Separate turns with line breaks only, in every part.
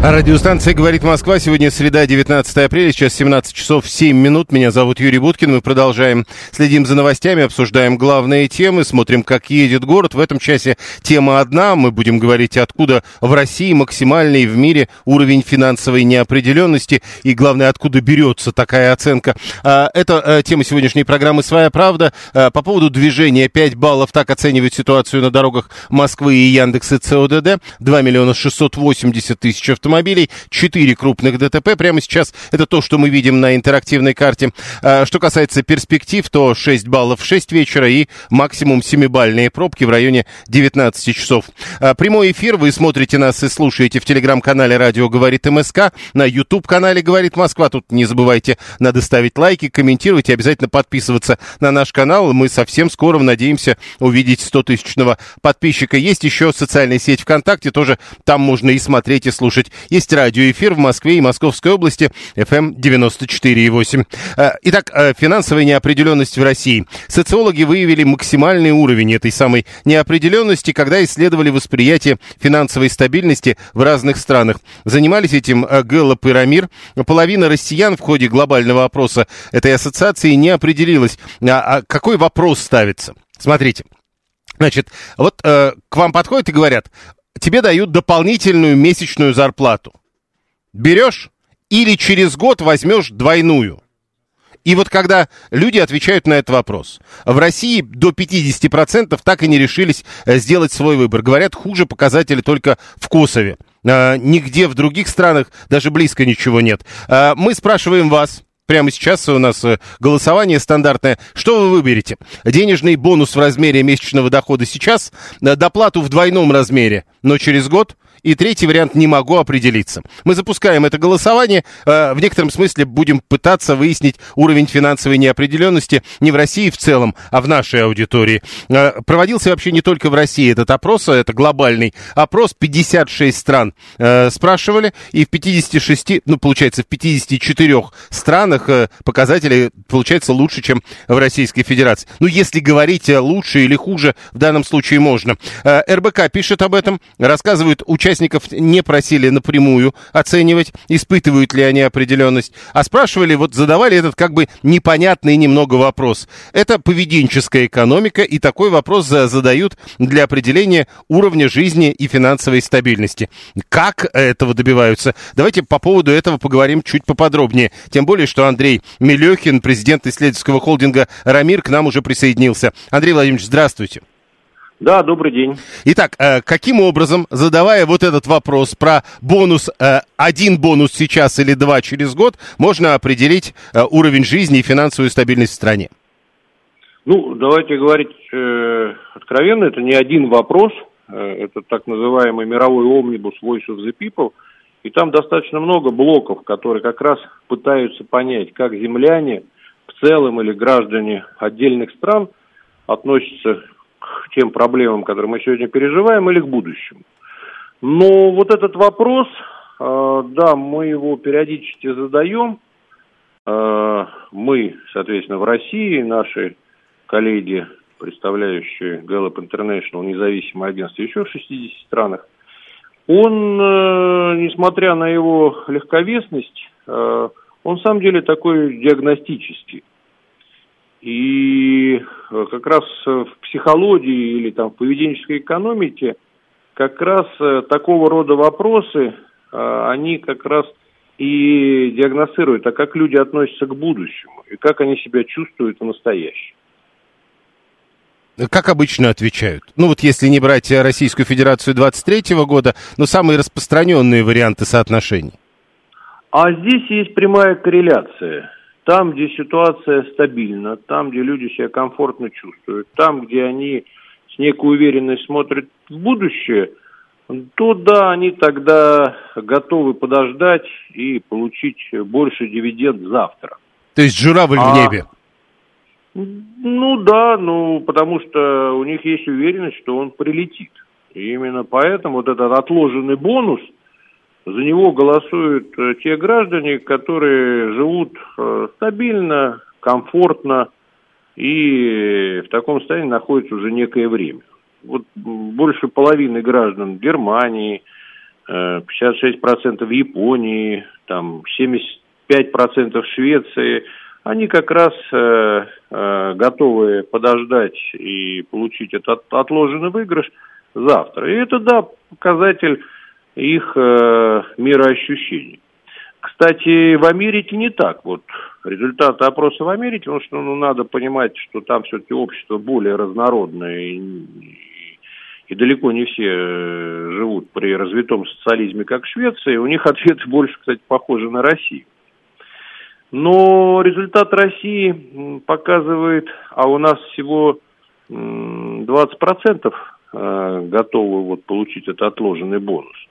Радиостанция «Говорит Москва». Сегодня среда, 19 апреля, сейчас 17 часов 7 минут. Меня зовут Юрий Буткин. Мы продолжаем, следим за новостями, обсуждаем главные темы, смотрим, как едет город. В этом часе тема одна. Мы будем говорить, откуда в России максимальный в мире уровень финансовой неопределенности и, главное, откуда берется такая оценка. А, Это э, тема сегодняшней программы «Своя правда». А, По поводу движения 5 баллов так оценивает ситуацию на дорогах Москвы и Яндекс и ЦОДД. 2 миллиона 680 тысяч автомобилей, 4 крупных ДТП. Прямо сейчас это то, что мы видим на интерактивной карте. А, Что касается перспектив, то 6 баллов в 6 вечера и максимум 7-бальные пробки в районе 19 часов. А, Прямой эфир вы смотрите нас и слушаете в телеграм-канале «Радио говорит МСК», на YouTube-канале «Говорит Москва». Тут не забывайте, надо ставить лайки, комментировать и обязательно подписываться на наш канал. Мы совсем скоро надеемся увидеть 100-тысячного подписчика. Есть еще социальная сеть ВКонтакте, тоже там можно и смотреть, и слушать. Есть радиоэфир в Москве и Московской области, FM 94,8. Э, Итак, э, финансовая неопределенность в России. Социологи выявили максимальный уровень этой самой неопределенности, когда исследовали восприятие финансовой стабильности в разных странах. Занимались этим э, Гэллоп и Рамир. Половина россиян в ходе глобального опроса этой ассоциации не определилась. А, а какой вопрос ставится? Смотрите. Значит, вот э, к вам подходят и говорят, тебе дают дополнительную месячную зарплату. Берешь или через год возьмешь двойную? И вот когда люди отвечают на этот вопрос, в России до 50% так и не решились э, сделать свой выбор. Говорят, хуже показатели только в Косове. Э, Нигде в других странах даже близко ничего нет. Э, Мы спрашиваем вас, Прямо сейчас у нас э, голосование стандартное. Что вы выберете? Денежный бонус в размере месячного дохода сейчас, э, доплату в двойном размере, но через год? И третий вариант не могу определиться. Мы запускаем это голосование. э, В некотором смысле будем пытаться выяснить уровень финансовой неопределенности не в России в целом, а в нашей аудитории. Э, Проводился вообще не только в России этот опрос, а это глобальный опрос. 56 стран спрашивали, и в 56, ну, получается, в 54 странах показатели, получается, лучше, чем в Российской Федерации. Ну, если говорить лучше или хуже, в данном случае можно. РБК пишет об этом, рассказывают, участников не просили напрямую оценивать, испытывают ли они определенность, а спрашивали, вот задавали этот как бы непонятный немного вопрос. Это поведенческая экономика, и такой вопрос за- задают для определения уровня жизни и финансовой стабильности. Как этого добиваются? Давайте по поводу этого поговорим чуть поподробнее. Тем более, что Андрей Мелехин, президент исследовательского холдинга «Рамир», к нам уже присоединился. Андрей Владимирович, здравствуйте.
Да, добрый день.
Итак, э, каким образом, задавая вот этот вопрос про бонус, э, один бонус сейчас или два через год, можно определить э, уровень жизни и финансовую стабильность в стране?
Ну, давайте говорить э, откровенно, это не один вопрос, э, это так называемый мировой омнибус Voice of the People, и там достаточно много блоков, которые как раз пытаются понять, как земляне в целом или граждане отдельных стран относятся к тем проблемам, которые мы сегодня переживаем, или к будущему. Но вот этот вопрос, э, да, мы его периодически задаем, Э, мы, соответственно, в России, наши коллеги, представляющие Gallup International, независимое агентство еще в 60 странах, он, э, несмотря на его легковесность, он в самом деле такой диагностический. И э, как раз в психологии или там в поведенческой экономике как раз э, такого рода вопросы, э, они как раз и диагностируют, а как люди относятся к будущему, и как они себя чувствуют в настоящем.
Как обычно отвечают? Ну вот если не брать э, Российскую Федерацию 23 года, но самые распространенные варианты соотношений.
А здесь есть прямая корреляция. Там, где ситуация стабильна, там, где люди себя комфортно чувствуют, там, где они с некой уверенностью смотрят в будущее, то да, они тогда готовы подождать и получить больше дивиденд завтра.
То есть журавль а, в небе?
Ну да, ну потому что у них есть уверенность, что он прилетит. И именно поэтому вот этот отложенный бонус – за него голосуют э, те граждане, которые живут э, стабильно, комфортно и в таком состоянии находятся уже некое время. Вот больше половины граждан Германии, 56% э, Японии, там 75% Швеции, они как раз готовы подождать и получить этот отложенный выигрыш завтра. И это, да, показатель их э, мироощущений. Кстати, в Америке не так. Вот результаты опроса в Америке, потому что ну, надо понимать, что там все-таки общество более разнородное, и, и, далеко не все э, живут при развитом социализме, как в Швеции. У них ответы больше, кстати, похожи на Россию. Но результат России показывает, а у нас всего 20% э, готовы вот получить этот отложенный бонус.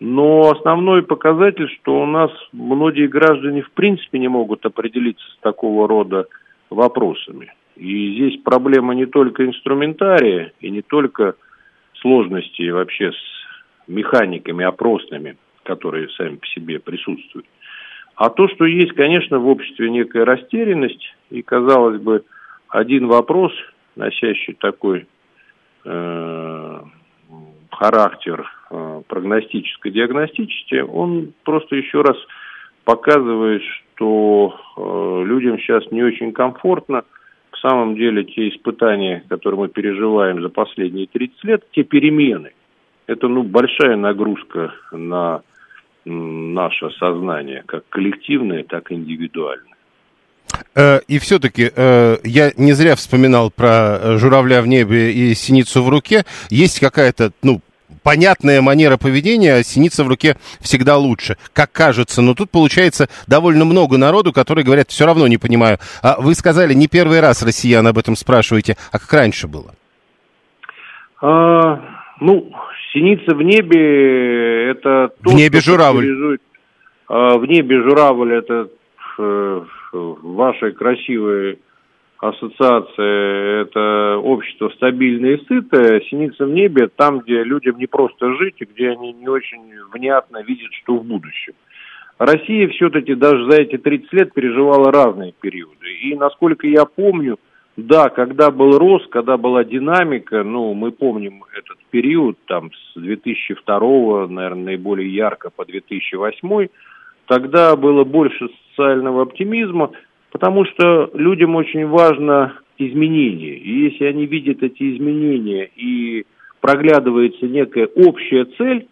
Но основной показатель, что у нас многие граждане в принципе не могут определиться с такого рода вопросами. И здесь проблема не только инструментария и не только сложности вообще с механиками опросными, которые сами по себе присутствуют. А то, что есть, конечно, в обществе некая растерянность, и, казалось бы, один вопрос, носящий такой э, характер э, прогностическо-диагностический, он просто еще раз показывает, что э, людям сейчас не очень комфортно. В самом деле те испытания, которые мы переживаем за последние 30 лет, те перемены, это ну, большая нагрузка на наше сознание, как коллективное, так и индивидуальное.
Э, и все-таки я не зря вспоминал про журавля в небе и синицу в руке. Есть какая-то, ну, понятная манера поведения, а синица в руке всегда лучше, как кажется. Но тут получается довольно много народу, которые говорят, все равно не понимаю. А вы сказали, не первый раз россиян об этом спрашиваете, а как раньше было?
А, ну, синица в небе это
то, В небе журавль.
А, в небе журавль это э, ваши красивые ассоциация – это общество стабильное и сытое, синица в небе – там, где людям не просто жить, и где они не очень внятно видят, что в будущем. Россия все-таки даже за эти 30 лет переживала разные периоды. И, насколько я помню, да, когда был рост, когда была динамика, ну, мы помним этот период, там, с 2002, наверное, наиболее ярко по 2008, тогда было больше социального оптимизма – Потому что людям очень важно изменение. И если они видят эти изменения и проглядывается некая общая цель,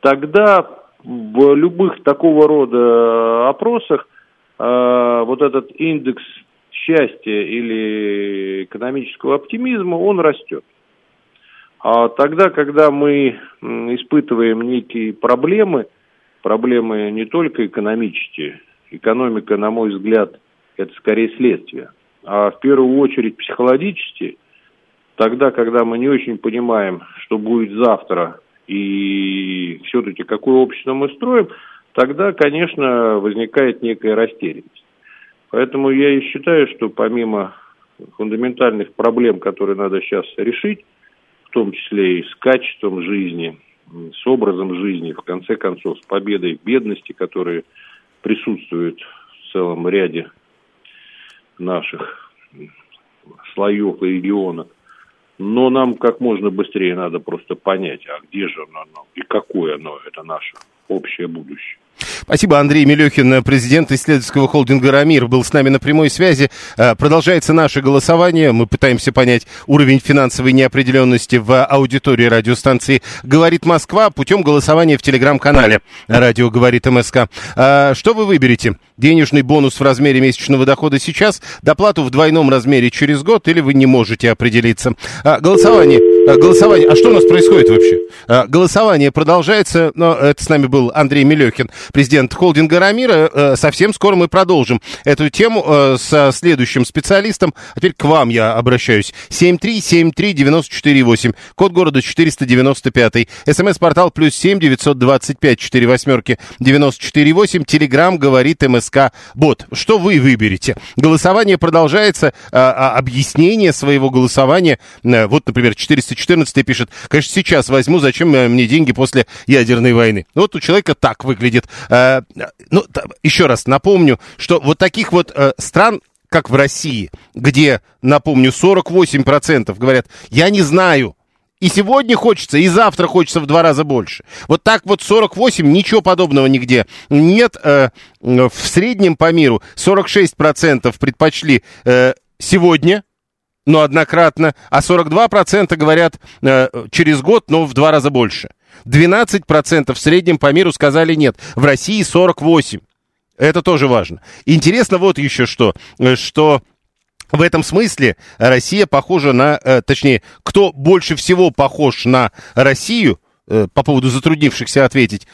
тогда в любых такого рода опросах э, вот этот индекс счастья или экономического оптимизма, он растет. А тогда, когда мы испытываем некие проблемы, проблемы не только экономические, экономика, на мой взгляд, это скорее следствие. А в первую очередь психологически, тогда, когда мы не очень понимаем, что будет завтра, и все-таки какое общество мы строим, тогда, конечно, возникает некая растерянность. Поэтому я и считаю, что помимо фундаментальных проблем, которые надо сейчас решить, в том числе и с качеством жизни, с образом жизни, в конце концов, с победой бедности, которые присутствуют в целом ряде наших слоев и регионов. Но нам как можно быстрее надо просто понять, а где же оно и какое оно, это наше общее будущее.
Спасибо, Андрей Мелехин, президент исследовательского холдинга «Рамир», был с нами на прямой связи. Э, продолжается наше голосование. Мы пытаемся понять уровень финансовой неопределенности в аудитории радиостанции «Говорит Москва» путем голосования в телеграм-канале «Радио говорит МСК». Э, что вы выберете? Денежный бонус в размере месячного дохода сейчас, доплату в двойном размере через год, или вы не можете определиться. А, голосование. А, голосование. А что у нас происходит вообще? А, голосование продолжается. Но это с нами был Андрей Мелехин, президент холдинга Рамира. А, совсем скоро мы продолжим эту тему а, со следующим специалистом. А теперь к вам я обращаюсь. 7373948. Код города 495. СМС-портал плюс 7 925 4 восьмерки 948. Телеграмм говорит МСК Бот. Что вы выберете? Голосование продолжается. А, а, объяснение своего голосования. А, вот, например, 414 пишет. Конечно, сейчас возьму. Зачем мне деньги после ядерной войны? Вот у человека так выглядит. А, ну, еще раз напомню, что вот таких вот стран как в России, где, напомню, 48% говорят, я не знаю, и сегодня хочется, и завтра хочется в два раза больше. Вот так вот 48, ничего подобного нигде. Нет, э, в среднем по миру 46% предпочли э, сегодня, но однократно, а 42% говорят э, через год, но в два раза больше. 12% в среднем по миру сказали нет. В России 48%. Это тоже важно. Интересно вот еще что, э, что в этом смысле Россия похожа на, э, точнее, кто больше всего похож на Россию, э, по поводу затруднившихся ответить,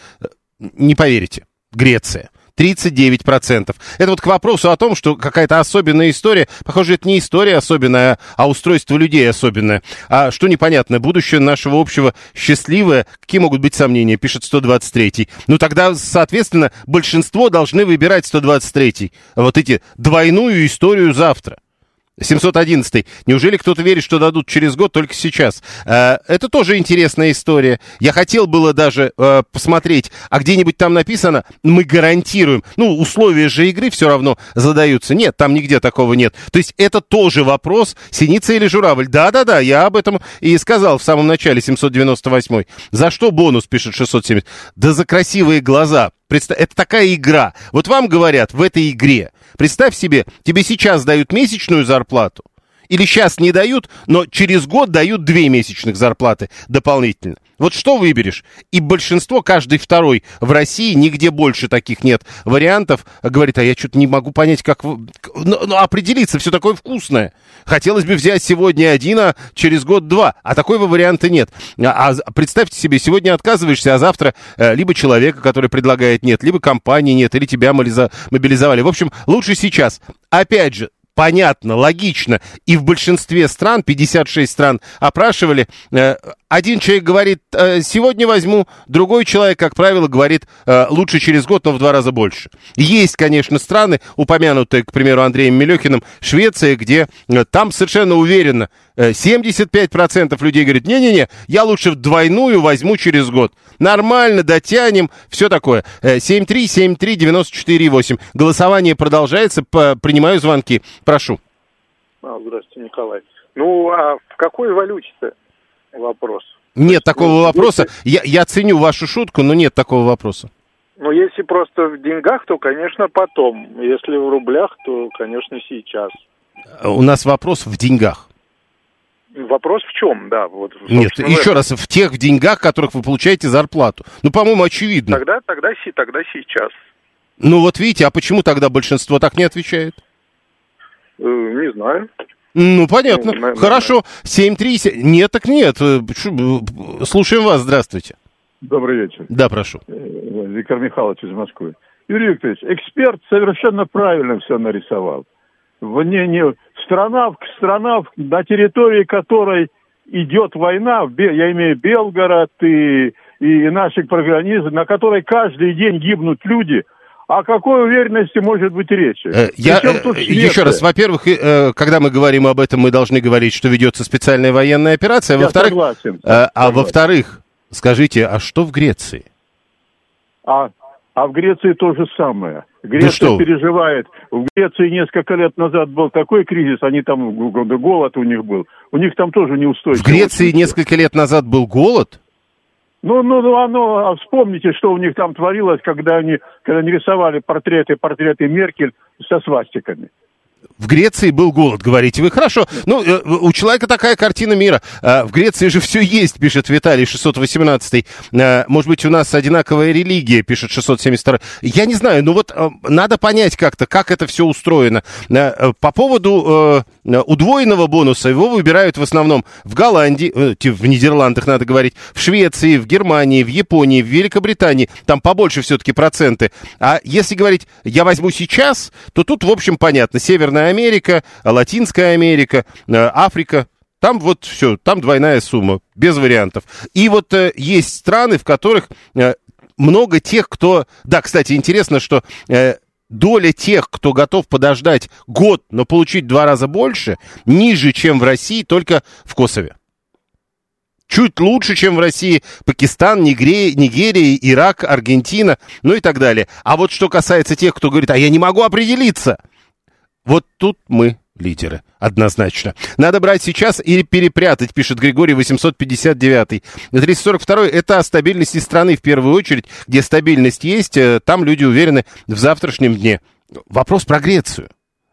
не поверите, Греция. 39%. Это вот к вопросу о том, что какая-то особенная история. Похоже, это не история особенная, а устройство людей особенное. А что непонятно, будущее нашего общего счастливое, какие могут быть сомнения, пишет 123-й. Ну тогда, соответственно, большинство должны выбирать 123-й. Вот эти двойную историю завтра. 711. Неужели кто-то верит, что дадут через год только сейчас? Э, это тоже интересная история. Я хотел было даже э, посмотреть, а где-нибудь там написано, мы гарантируем. Ну, условия же игры все равно задаются. Нет, там нигде такого нет. То есть это тоже вопрос, синица или журавль. Да-да-да, я об этом и сказал в самом начале 798. За что бонус, пишет 670? Да за красивые глаза. Это такая игра. Вот вам говорят в этой игре, представь себе, тебе сейчас дают месячную зарплату, или сейчас не дают, но через год дают две месячных зарплаты дополнительно. Вот что выберешь? И большинство, каждый второй в России, нигде больше таких нет вариантов, говорит, а я что-то не могу понять, как... Ну, ну, определиться, все такое вкусное. Хотелось бы взять сегодня один, а через год два. А такого варианта нет. А, а представьте себе, сегодня отказываешься, а завтра э, либо человека, который предлагает нет, либо компании нет, или тебя мобилизовали. В общем, лучше сейчас. Опять же, понятно, логично. И в большинстве стран, 56 стран опрашивали, э, один человек говорит, «Э, сегодня возьму, другой человек, как правило, говорит, «Э, лучше через год, но в два раза больше. Есть, конечно, страны, упомянутые, к примеру, Андреем Мелехиным, Швеция, где там совершенно уверенно 75% людей говорят, не-не-не, я лучше в двойную возьму через год. Нормально, дотянем, все такое. 7373948. Голосование продолжается, принимаю звонки. Прошу.
А, здравствуйте, Николай. Ну, а в какой валюте-то вопрос?
Нет такого ну, вопроса. Я, я ценю вашу шутку, но нет такого вопроса.
Ну, если просто в деньгах, то, конечно, потом. Если в рублях, то, конечно, сейчас.
У нас вопрос в деньгах.
Вопрос в чем, да. Вот,
Нет, еще раз, в тех деньгах, которых вы получаете зарплату. Ну, по-моему, очевидно.
Тогда, тогда, тогда сейчас.
Ну, вот видите, а почему тогда большинство так не отвечает?
Э, не знаю.
Ну, понятно. Ну, Хорошо. 7-3... Нет, так нет. Э, слушаем вас. Здравствуйте.
Добрый вечер.
Да, прошу. Э,
Виктор Михайлович из Москвы. Юрий Викторович, эксперт совершенно правильно все нарисовал. Не, не, страна, страна, на территории которой идет война, я имею Белгород и, и наши программисты, на которой каждый день гибнут люди – о какой уверенности может быть речь? Э,
я, э, еще раз, во-первых, э, когда мы говорим об этом, мы должны говорить, что ведется специальная военная операция.
Я во-вторых, согласен.
А во-вторых, скажите, а что в Греции?
А, а в Греции то же самое. Греция да переживает. В Греции несколько лет назад был такой кризис, они там голод у них был. У них там тоже неустойчиво.
В Греции несколько лет назад был голод?
Ну, ну, ну, оно, а вспомните, что у них там творилось, когда они, когда они рисовали портреты, портреты Меркель со свастиками.
В Греции был голод, говорите вы. Хорошо. Ну, э, у человека такая картина мира. Э, в Греции же все есть, пишет Виталий 618. Э, может быть, у нас одинаковая религия, пишет 672. Я не знаю, ну вот э, надо понять как-то, как это все устроено. По поводу удвоенного бонуса, его выбирают в основном в Голландии, в Нидерландах, надо говорить, в Швеции, в Германии, в Японии, в Великобритании. Там побольше все-таки проценты. А если говорить, я возьму сейчас, то тут, в общем, понятно. Северная Америка, Латинская Америка, э, Африка. Там вот все, там двойная сумма, без вариантов. И вот э, есть страны, в которых э, много тех, кто... Да, кстати, интересно, что доля тех, кто готов подождать год, но получить два раза больше, ниже, чем в России, только в Косове. Чуть лучше, чем в России Пакистан, Нигерия, Нигерия, Ирак, Аргентина, ну и так далее. А вот что касается тех, кто говорит, а я не могу определиться, вот тут мы лидеры, однозначно. Надо брать сейчас или перепрятать, пишет Григорий 859. 342 это о стабильности страны в первую очередь, где стабильность есть, э, там люди уверены в завтрашнем дне. Вопрос про Грецию.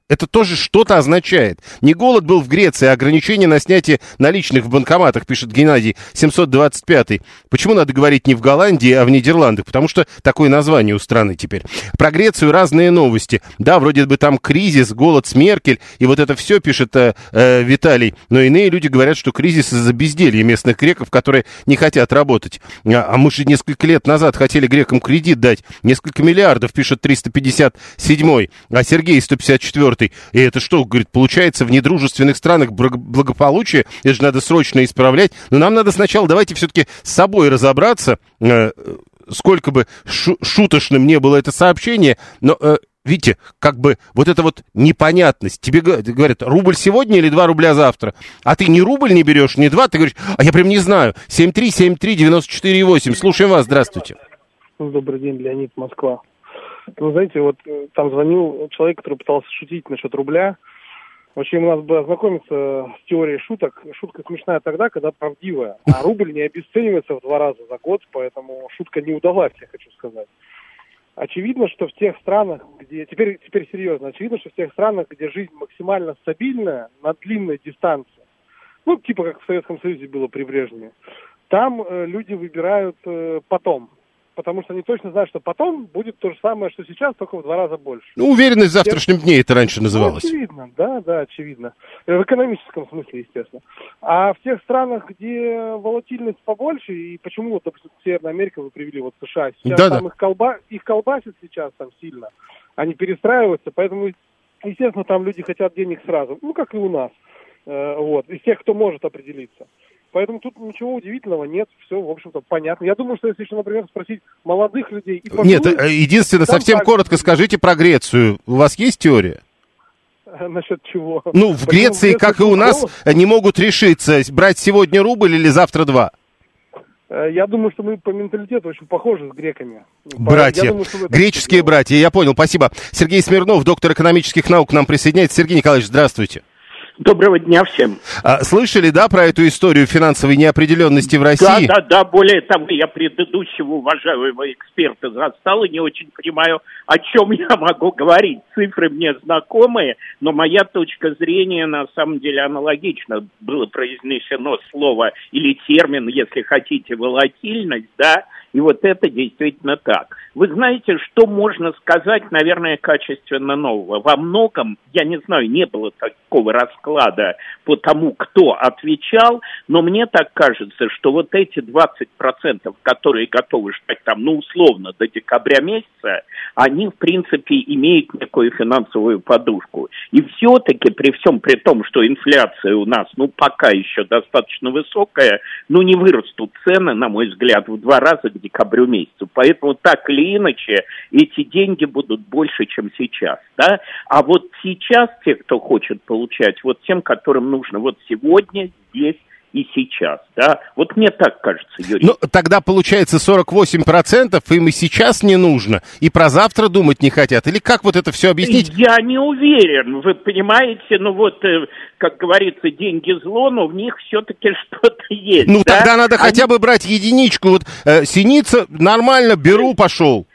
Это тоже что-то означает. Не голод был в Греции, а ограничение на снятие наличных в банкоматах, пишет Геннадий 725. Почему надо говорить не в Голландии, а в Нидерландах? Потому что такое название у страны теперь. Про Грецию разные новости. Да, вроде бы там кризис, голод с Меркель, и вот это все пишет э, э, Виталий. Но иные люди говорят, что кризис из-за безделья местных греков, которые не хотят работать. А, а мы же несколько лет назад хотели грекам кредит дать. Несколько миллиардов, пишет 357. А Сергей 154 четвертый. И это что, говорит, получается в недружественных странах благополучие? Это же надо срочно исправлять. Но нам надо сначала, давайте все-таки с собой разобраться, э, сколько бы шу шуточным не было это сообщение, но... Э, видите, как бы вот эта вот непонятность. Тебе говорят, рубль сегодня или 2 рубля завтра? А ты ни рубль не берешь, ни 2, ты говоришь, а я прям не знаю. 7373948. Слушаем вас, здравствуйте.
Добрый день, Леонид, Москва. Ну, знаете, вот э, там звонил человек, который пытался шутить насчет рубля. Очень у нас бы ознакомиться с теорией шуток. Шутка смешная тогда, когда правдивая. А рубль не обесценивается в два раза за год, поэтому шутка не удалась, я хочу сказать. Очевидно, что в тех странах, где... Теперь, теперь серьезно. Очевидно, что в тех странах, где жизнь максимально стабильная, на длинной дистанции, ну, типа как в Советском Союзе было при Брежневе, там э, люди выбирают э, потом потому что они точно знают, что потом будет то же самое, что сейчас, только в два раза больше.
Ну, уверенность в завтрашнем дне это раньше называлось.
Ну, очевидно, да, да, очевидно. В экономическом смысле, естественно. А в тех странах, где волатильность побольше, и почему, вот, допустим, Северная Америка вы привели, вот США, сейчас да, там да. Их, колба... их колбасит сейчас там сильно, они перестраиваются, поэтому, естественно, там люди хотят денег сразу, ну, как и у нас, э, вот, из тех, кто может определиться. Поэтому тут ничего удивительного нет, все, в общем-то, понятно. Я думаю, что если еще, например, спросить молодых людей... И
пожилых, нет, э, единственное, совсем так... коротко скажите про Грецию. У вас есть теория?
Насчет чего?
Ну, в Греции, как и у нас, не могут решиться, брать сегодня рубль или завтра два.
Э, я думаю, что мы по менталитету очень похожи с греками.
Братья. Думаю, Греческие братья, я понял, спасибо. Сергей Смирнов, доктор экономических наук, к нам присоединяется. Сергей Николаевич, здравствуйте.
Доброго дня всем.
А, слышали, да, про эту историю финансовой неопределенности в России?
Да, да, да. Более того, я предыдущего уважаемого эксперта застал и не очень понимаю, о чем я могу говорить. Цифры мне знакомые, но моя точка зрения на самом деле аналогична. Было произнесено слово или термин, если хотите, волатильность, да, и вот это действительно так. Вы знаете, что можно сказать, наверное, качественно нового? Во многом, я не знаю, не было такого расклада по тому, кто отвечал, но мне так кажется, что вот эти 20%, которые готовы ждать там, ну, условно, до декабря месяца, они, в принципе, имеют некую финансовую подушку. И все-таки, при всем при том, что инфляция у нас, ну, пока еще достаточно высокая, ну, не вырастут цены, на мой взгляд, в два раза к декабрю месяцу. Поэтому так или иначе эти деньги будут больше, чем сейчас. Да? А вот сейчас те, кто хочет получать, вот тем, которым нужно вот сегодня, здесь и сейчас, да? Вот мне так кажется, Юрий.
Ну, тогда получается 48% им и сейчас не нужно, и про завтра думать не хотят. Или как вот это все объяснить?
Я не уверен, вы понимаете, ну вот, э, как говорится, деньги зло, но в них все-таки что-то есть.
Ну,
да?
тогда надо Они... хотя бы брать единичку. Вот э, синица, нормально, беру, пошел.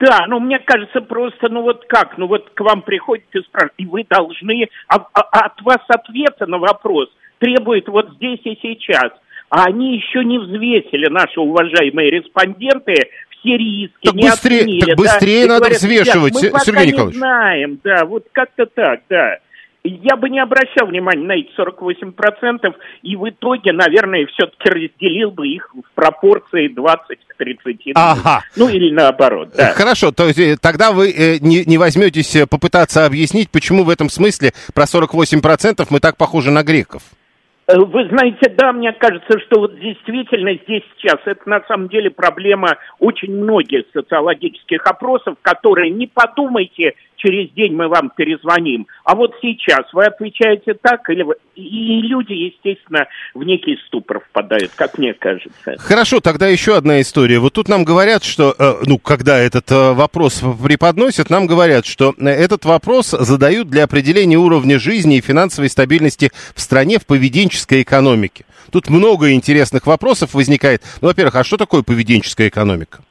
Да, но мне кажется просто, ну вот как, ну вот к вам приходит и спрашивает, и вы должны, а, а- от вас ответа на вопрос требует вот здесь и сейчас. А они еще не взвесили, наши уважаемые респонденты, все риски,
Так
не
быстрее-
оценили,
так
да,
быстрее
и
надо
говорят,
взвешивать,
«Ребят, мы
Сергей
пока
Николаевич».
не знаем, да, вот как-то так, да. Я бы не обращал внимания на эти 48%, и в итоге, наверное, все-таки разделил бы их в пропорции 20 к 30.
Ага.
Ну, или наоборот, да.
Хорошо, то есть э, тогда вы э, не, не возьметесь э, попытаться объяснить, почему в этом смысле про 48% мы так похожи на греков.
Э, Вы знаете, да, мне кажется, что вот действительно здесь сейчас это на самом деле проблема очень многих социологических опросов, которые не подумайте, через день мы вам перезвоним, а вот сейчас вы отвечаете так, или вы- и люди, естественно, в некий ступор впадают, как мне кажется.
Хорошо, тогда еще одна история. Вот тут нам говорят, что, э, ну, когда этот э, вопрос преподносят, нам говорят, что э, этот вопрос задают для определения уровня жизни и финансовой стабильности в стране в поведенческой экономике. Тут много интересных вопросов возникает. Ну, во-первых, а что такое поведенческая экономика?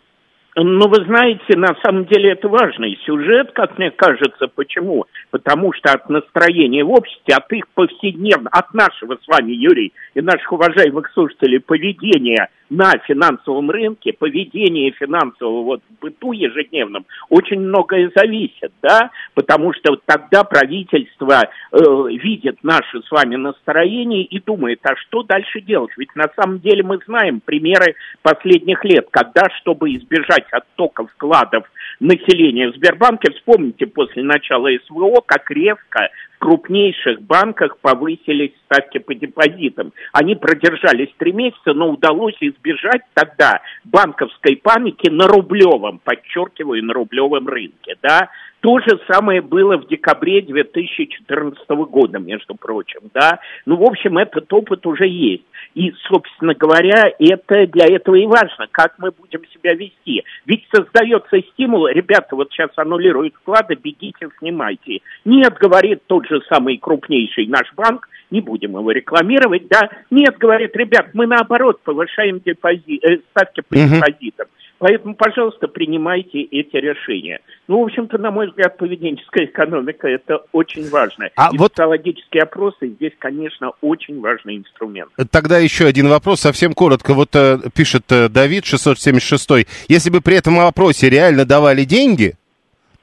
Ну, вы знаете, на самом деле это важный сюжет, как мне кажется. Почему? Потому что от настроения в обществе, от их повседневного, от нашего с вами, Юрий, и наших уважаемых слушателей поведения на финансовом рынке, поведение финансового вот быту ежедневном, очень многое зависит, да, потому что тогда правительство э, видит наше с вами настроение и думает, а что дальше делать? Ведь на самом деле мы знаем примеры последних лет, когда, чтобы избежать оттока вкладов населения в Сбербанке, вспомните после начала СВО, как резко крупнейших банках повысились ставки по депозитам. Они продержались три месяца, но удалось избежать тогда банковской паники на рублевом, подчеркиваю, на рублевом рынке, да. То же самое было в декабре 2014 года, между прочим, да. Ну, в общем, этот опыт уже есть. И, собственно говоря, это для этого и важно, как мы будем себя вести. Ведь создается стимул, ребята, вот сейчас аннулируют вклады, бегите, снимайте. Нет, говорит тот же самый крупнейший наш банк, не будем его рекламировать, да. Нет, говорит, ребят, мы наоборот повышаем депози- э, ставки по депозитам. Поэтому, пожалуйста, принимайте эти решения. Ну, в общем-то, на мой взгляд, поведенческая экономика – это очень важно.
А
И
вот-
социологические опросы здесь, конечно, очень важный инструмент.
Тогда еще один вопрос, совсем коротко. Вот э, пишет э, Давид 676. Если бы при этом опросе реально давали деньги,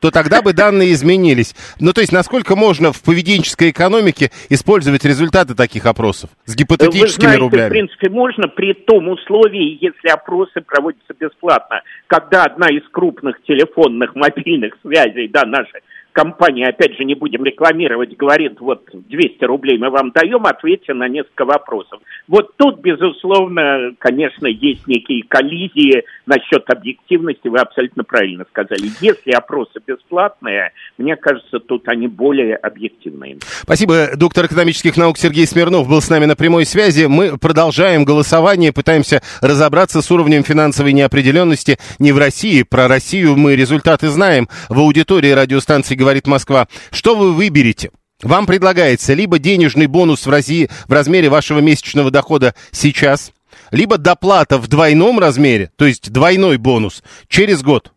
то тогда бы данные изменились. Ну, то есть, насколько можно в поведенческой экономике использовать результаты таких опросов с
Вы
гипотетическими
знаете, в
рублями?
принципе, можно при том условии, если опросы проводятся бесплатно, когда одна из крупных телефонных мобильных связей, да, наша компания, опять же, не будем рекламировать, говорит, вот 200 рублей мы вам даем, ответьте на несколько вопросов. Вот тут, безусловно, конечно, есть некие коллизии насчет объективности, вы абсолютно правильно сказали. Если опросы бесплатные, мне кажется, тут они более объективные.
Спасибо. Доктор экономических наук Сергей Смирнов был с нами на прямой связи. Мы продолжаем голосование, пытаемся разобраться с уровнем финансовой неопределенности не в России. Про Россию мы результаты знаем. В аудитории радиостанции «Говорит Москва». Что вы выберете? Вам предлагается либо денежный бонус в, России, в размере вашего месячного дохода сейчас, либо доплата в двойном размере, то есть двойной бонус, через год.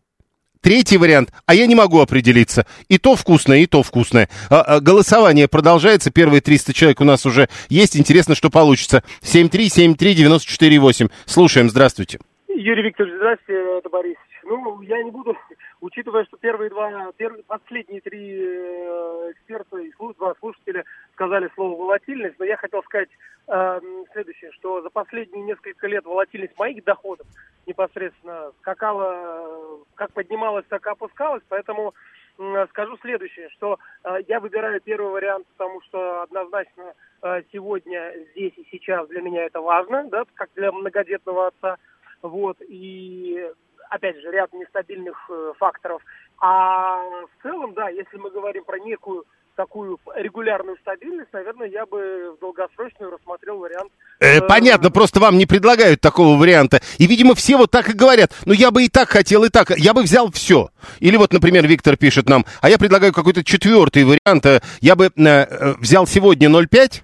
Третий вариант, а я не могу определиться. И то вкусное, и то вкусное. А, а, голосование продолжается. Первые 300 человек у нас уже есть. Интересно, что получится. 7373948. Слушаем, здравствуйте.
Юрий Викторович, здравствуйте, это Борис. Ну, я не буду, учитывая, что первые два, первые, последние три э, эксперта и два слушателя сказали слово волатильность, но я хотел сказать э, следующее, что за последние несколько лет волатильность моих доходов непосредственно скакала, э, как поднималась, так и опускалась, поэтому м, скажу следующее, что э, я выбираю первый вариант, потому что однозначно э, сегодня, здесь и сейчас для меня это важно, да, как для многодетного отца. Вот, и опять же, ряд нестабильных э, факторов. А в целом, да, если мы говорим про некую такую регулярную стабильность, наверное, я бы в долгосрочную рассмотрел вариант.
Э,
э,
понятно, просто вам не предлагают такого варианта. И, видимо, все вот так и говорят. Ну, я бы и так хотел, и так. Я бы взял все. Или вот, например, Виктор пишет нам, а я предлагаю какой-то четвертый вариант. Э, Я бы э, э, взял сегодня 0,5,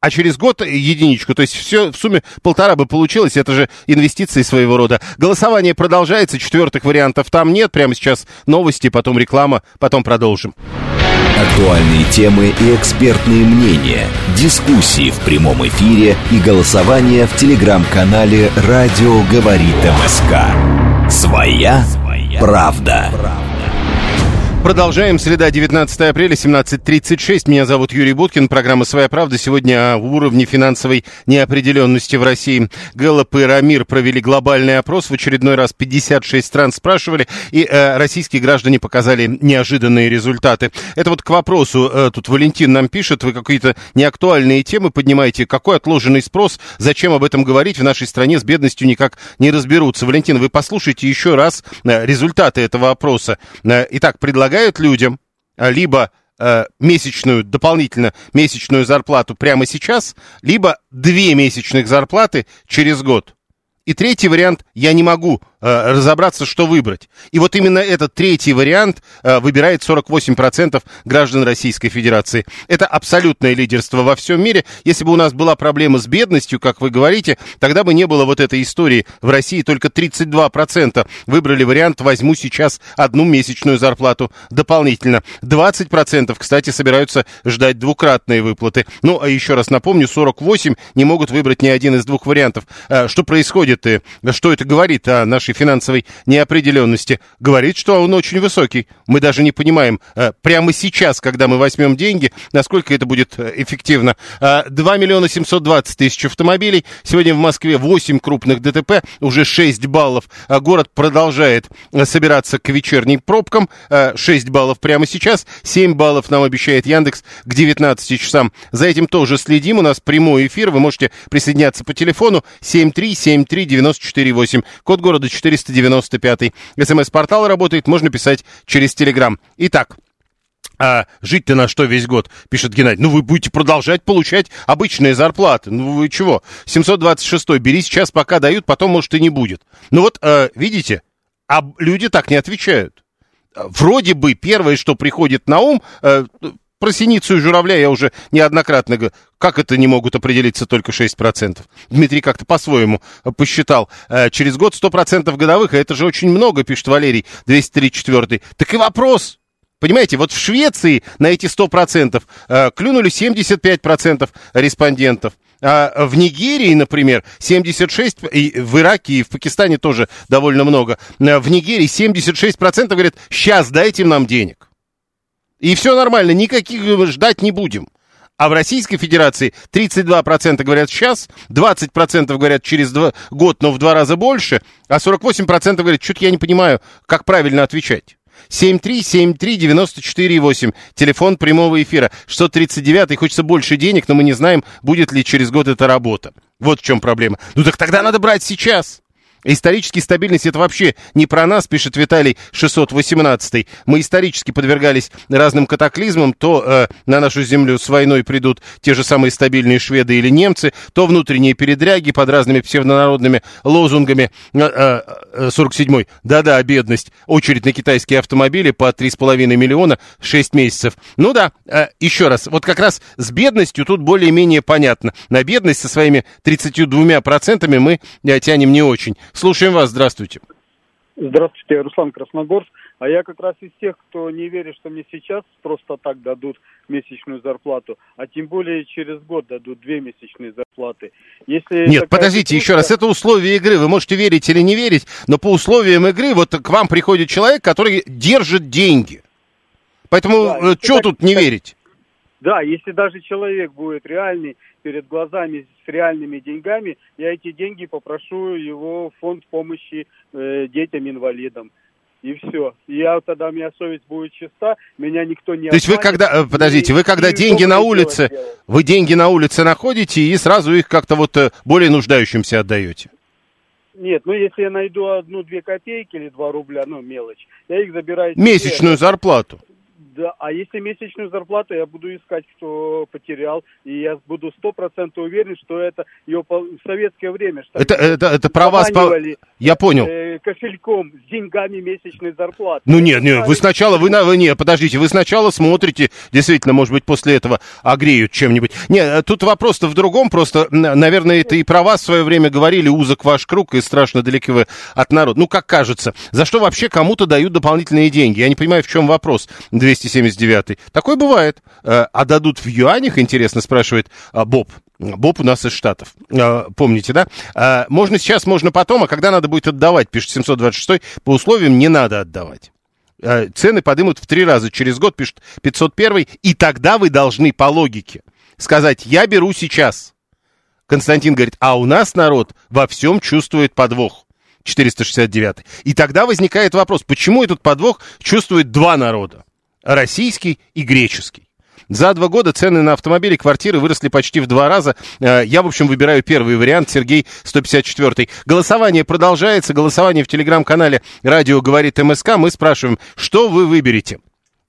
а через год единичку. То есть все в сумме полтора бы получилось. Это же инвестиции своего рода. Голосование продолжается. Четвертых вариантов там нет. Прямо сейчас новости, потом реклама, потом продолжим.
Актуальные темы и экспертные мнения, дискуссии в прямом эфире и голосование в телеграм-канале «Радио говорит МСК». Своя правда.
Продолжаем. Среда, 19 апреля, 17.36. Меня зовут Юрий Буткин. Программа «Своя правда» сегодня о уровне финансовой неопределенности в России. Гэллоп и Рамир провели глобальный опрос. В очередной раз 56 стран спрашивали, и э, российские граждане показали неожиданные результаты. Это вот к вопросу. Э, тут Валентин нам пишет, вы какие-то неактуальные темы поднимаете. Какой отложенный спрос? Зачем об этом говорить? В нашей стране с бедностью никак не разберутся. Валентин, вы послушайте еще раз э, результаты этого опроса. Э, итак, предлагаю предлагают людям а, либо э, месячную, дополнительно месячную зарплату прямо сейчас, либо две месячных зарплаты через год. И третий вариант, я не могу разобраться, что выбрать. И вот именно этот третий вариант э, выбирает 48% граждан Российской Федерации. Это абсолютное лидерство во всем мире. Если бы у нас была проблема с бедностью, как вы говорите, тогда бы не было вот этой истории. В России только 32% выбрали вариант «возьму сейчас одну месячную зарплату дополнительно». 20%, кстати, собираются ждать двукратные выплаты. Ну, а еще раз напомню, 48 не могут выбрать ни один из двух вариантов. Э, что происходит? Что это говорит о нашей нашей финансовой неопределенности, говорит, что он очень высокий. Мы даже не понимаем, э, прямо сейчас, когда мы возьмем деньги, насколько это будет э, эффективно. 2 э, миллиона 720 тысяч автомобилей. Сегодня в Москве 8 крупных ДТП, уже 6 баллов. Город продолжает собираться к вечерним пробкам. 6 баллов прямо сейчас, 7 баллов нам обещает Яндекс к 19 часам. За этим тоже следим. У нас прямой эфир. Вы можете присоединяться по телефону 7373948. Код города 495. СМС-портал работает, можно писать через Телеграм. Итак, а жить-то на что весь год, пишет Геннадий. Ну, вы будете продолжать получать обычные зарплаты. Ну, вы чего? 726 бери сейчас, пока дают, потом, может, и не будет. Ну вот, э, видите, а люди так не отвечают. Вроде бы первое, что приходит на ум, э, про синицу и журавля я уже неоднократно говорю. Как это не могут определиться только 6%? Дмитрий как-то по-своему посчитал. Э, через год 100% годовых, а это же очень много, пишет Валерий, 234. Так и вопрос. Понимаете, вот в Швеции на эти 100% э, клюнули 75% респондентов. А в Нигерии, например, 76, и в Ираке и в Пакистане тоже довольно много. Э, в Нигерии 76% говорят, сейчас дайте нам денег. И все нормально, никаких ждать не будем. А в Российской Федерации 32% говорят сейчас, 20% говорят через два, год, но в два раза больше, а 48% говорят, что-то я не понимаю, как правильно отвечать. 7373948, телефон прямого эфира. 639 хочется больше денег, но мы не знаем, будет ли через год эта работа. Вот в чем проблема. Ну так тогда надо брать сейчас. Историческая стабильность это вообще не про нас, пишет Виталий 618. Мы исторически подвергались разным катаклизмам. То э, на нашу землю с войной придут те же самые стабильные шведы или немцы, то внутренние передряги под разными псевдонародными лозунгами. Э, э, 47-й. Да-да, бедность. Очередь на китайские автомобили по 3,5 миллиона 6 месяцев. Ну да, э, еще раз. Вот как раз с бедностью тут более-менее понятно. На бедность со своими 32% мы э, тянем не очень. Слушаем вас, здравствуйте.
Здравствуйте, я Руслан Красногорск. А я как раз из тех, кто не верит, что мне сейчас просто так дадут месячную зарплату, а тем более через год дадут две месячные зарплаты. Если
Нет, подождите, еще раз, это условия игры. Вы можете верить или не верить, но по условиям игры вот к вам приходит человек, который держит деньги. Поэтому да, э, что тут не верить?
Да, если даже человек будет реальный, перед глазами с реальными деньгами, я эти деньги попрошу его в фонд помощи э, детям-инвалидам. И все. Я тогда, у меня совесть будет чиста, меня никто не
То есть вы когда, э, подождите, вы когда деньги на улице, вы деньги на улице находите и сразу их как-то вот э, более нуждающимся отдаете?
Нет, ну если я найду одну-две копейки или два рубля, ну мелочь, я их забираю.
Месячную себе. зарплату?
Да, а если месячную зарплату, я буду искать, кто потерял, и я буду сто процентов уверен, что это ее в советское время. что
Это, это, это про вас... по- Я понял.
э, кошельком с деньгами месячной зарплаты.
Ну нет, нет, вы сначала, вы, на- вы не, подождите, вы сначала смотрите, действительно, может быть, после этого огреют чем-нибудь. Не, тут вопрос-то в другом, просто, наверное, это и про вас в свое время говорили, узок ваш круг, и страшно далеки вы от народа. Ну, как кажется, за что вообще кому-то дают дополнительные деньги? Я не понимаю, в чем вопрос, 279 Такое бывает. Э, А дадут в юанях, интересно, спрашивает а, Боб. Боб у нас из Штатов. Э, Помните, да? Э, Можно сейчас, можно потом, а когда надо будет отдавать, пишет 726 по условиям не надо отдавать. Э, Цены подымут в три раза через год, пишет 501 и тогда вы должны по логике сказать, я беру сейчас. Константин говорит, а у нас народ во всем чувствует подвох. 469. И тогда возникает вопрос, почему этот подвох чувствует два народа? Российский и греческий. За два года цены на автомобили и квартиры выросли почти в два раза. Э, Я, в общем, выбираю первый вариант. Сергей 154. Голосование продолжается. Голосование в телеграм-канале «Радио говорит МСК». Мы спрашиваем, что вы выберете?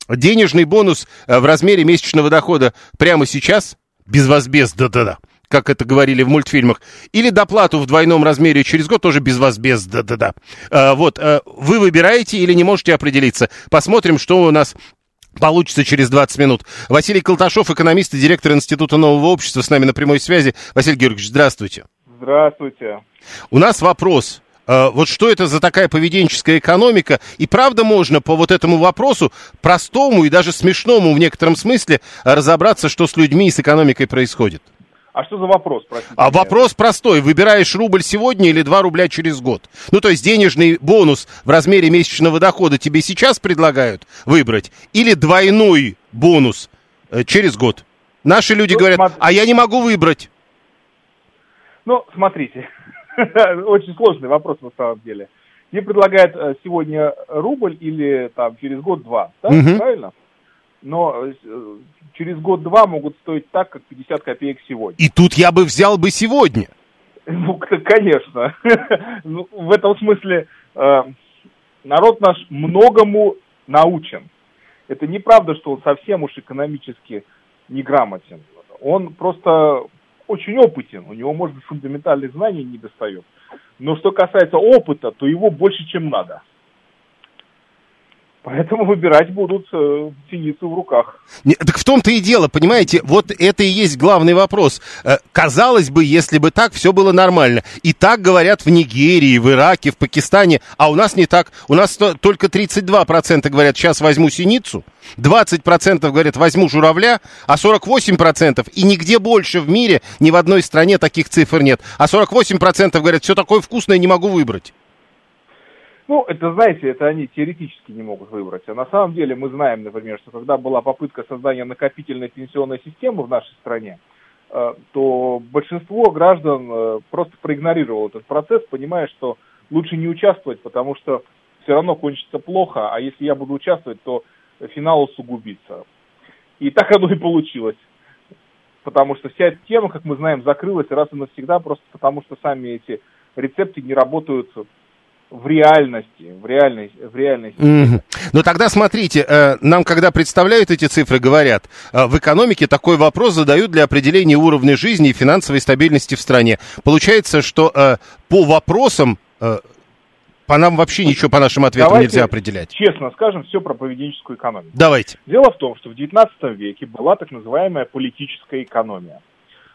Денежный бонус э, в размере месячного дохода прямо сейчас? Безвозмездно, да-да-да как это говорили в мультфильмах, или доплату в двойном размере через год, тоже безвозмездно, да-да-да. Э, вот, э, вы выбираете или не можете определиться. Посмотрим, что у нас получится через 20 минут. Василий Колташов, экономист и директор Института нового общества, с нами на прямой связи. Василий Георгиевич, здравствуйте.
Здравствуйте.
У нас вопрос. Э, Вот что это за такая поведенческая экономика? И правда можно по вот этому вопросу, простому и даже смешному в некотором смысле, э, разобраться, что с людьми и с экономикой происходит?
А что за вопрос, простите?
А вопрос простой. Выбираешь рубль сегодня или 2 рубля через год? Ну, то есть денежный бонус в размере месячного дохода тебе сейчас предлагают выбрать? Или двойной бонус э, через год? Наши люди
Ну,
говорят,
смотри.
а я не могу выбрать.
Ну, смотрите, очень сложный вопрос на самом деле. Мне предлагают э, сегодня рубль или там через год-два, да,
Мгм.
правильно? Но э, через год-два могут стоить так, как 50 копеек сегодня.
И тут я бы взял бы сегодня.
Ну, конечно. Ну, в этом смысле э, народ наш многому научен. Это неправда, что он совсем уж экономически неграмотен. Он просто очень опытен, у него, может быть, фундаментальных знаний не достает. Но что касается опыта, то его больше, чем надо. Поэтому выбирать будут э, синицу в руках.
Не, так в том-то и дело, понимаете, вот это и есть главный вопрос. Э, казалось бы, если бы так, все было нормально. И так говорят в Нигерии, в Ираке, в Пакистане, а у нас не так. У нас то- только 32% говорят, сейчас возьму синицу, 20% говорят, возьму журавля, а 48% и нигде больше в мире, ни в одной стране таких цифр нет. А 48% говорят, все такое вкусное, не могу выбрать.
Ну, это, знаете, это они теоретически не могут выбрать. А на самом деле мы знаем, например, что когда была попытка создания накопительной пенсионной системы в нашей стране, э, то большинство граждан э, просто проигнорировало этот процесс, понимая, что лучше не участвовать, потому что все равно кончится плохо, а если я буду участвовать, то финал усугубится. И так оно и получилось. Потому что вся эта тема, как мы знаем, закрылась раз и навсегда, просто потому что сами эти рецепты не работают в реальности, в реальной, в реальной
Мгм. Но тогда смотрите, э, нам когда представляют эти цифры, говорят, э, в экономике такой вопрос задают для определения уровня жизни и финансовой стабильности в стране. Получается, что э, по вопросам по нам вообще ничего по нашим ответам
Давайте
нельзя определять.
Честно скажем, все про поведенческую экономику.
Давайте.
Дело в том, что в XIX веке была так называемая политическая экономия.